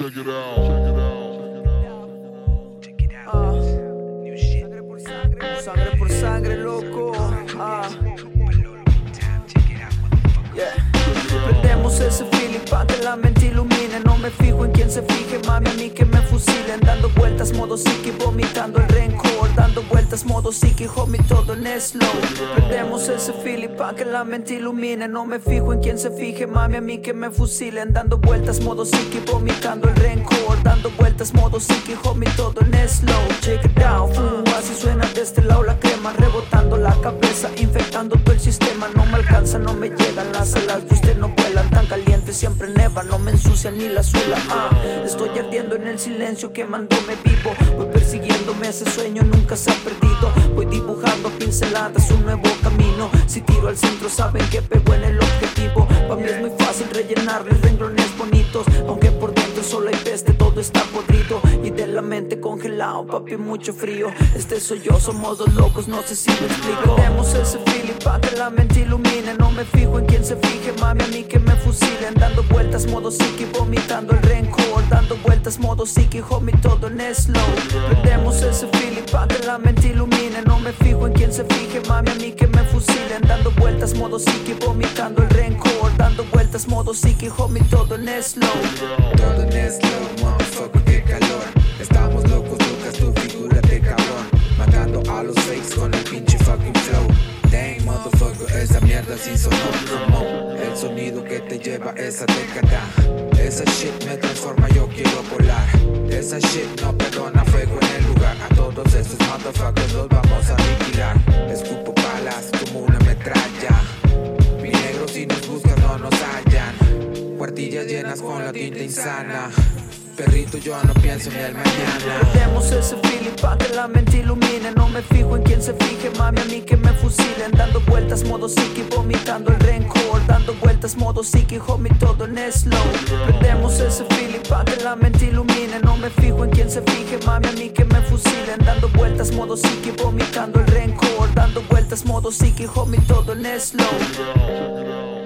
Check it out. Check it out. Check it out. New shit. Sangre por sangre, sangre por sangre, loco. Ah, yeah. Prendemos ese feeling pa' que la mente ilumine. No me fijo en quien se fije, mami, a mí que vueltas, modo psiqui, vomitando el rencor. Dando vueltas, modo psiqui, homie, todo en slow. Prendemos ese feeling pa' que la mente ilumine. No me fijo en quien se fije, mami, a mí que me fusilen. Dando vueltas, modo psiqui, vomitando el rencor. Dando vueltas, modo psiqui, homie, todo en slow. Check it out, fumo, así suena de este lado la no me llegan las alas de usted, no vuelan tan caliente, siempre neva. No me ensucia ni la suela. Ah, estoy ardiendo en el silencio, quemándome vivo. Voy persiguiéndome ese sueño, nunca se ha perdido. Voy dibujando pinceladas un nuevo camino. Si tiro al centro, saben que pego en el objetivo. Para mí es muy fácil rellenarles renglones bonitos. Aunque por dentro solo hay peste, todo está podrido. Y de la mente congelado, papi, mucho frío. Este soy yo, somos dos locos, no sé si me explico. Tenemos ese que la mente ilumine. No me fijo en quien se fije, mami, a mí que me fusilen. Dando vueltas, modo psiqui, vomitando el rencor. Dando vueltas, modo psiqui, homie, todo en slow. Prendemos ese feeling pa' que la mente ilumine. No me fijo en quien se fije, mami, a mí que me fusilen. Dando vueltas, modo psiqui, vomitando el rencor. Dando vueltas, modo psiqui, homie, todo en slow. Todo en slow, motherfucker, qué calor. Estamos locos, Lucas, tu figura de cabrón. Matando a los fakes con el pinche fucking flow. El sonido que te lleva esa década. Esa shit me transforma, yo quiero volar. Esa shit no perdona fuego en el lugar. A todos esos motherfuckers los vamos a aniquilar. Escupo balas como una metralla. Mi negro, si nos buscas, no nos hallan. Cuartillas llenas con la tinta insana. Perrito, yo no pienso en el mañana. Prendemos ese feeling pa' que la mente ilumine. No me fijo en quien se fije, mami, a mí que me fusilen. Dando vueltas, modo psiqui, vomitando el rencor. Dando vueltas, modo psiqui, homie, todo en slow. Prendemos ese feeling pa' que la mente ilumine. No me fijo en quien se fije, mami, a mí que me fusilen. Dando vueltas, modo psiqui, vomitando el rencor. Dando vueltas, modo psiqui, homie, todo en slow.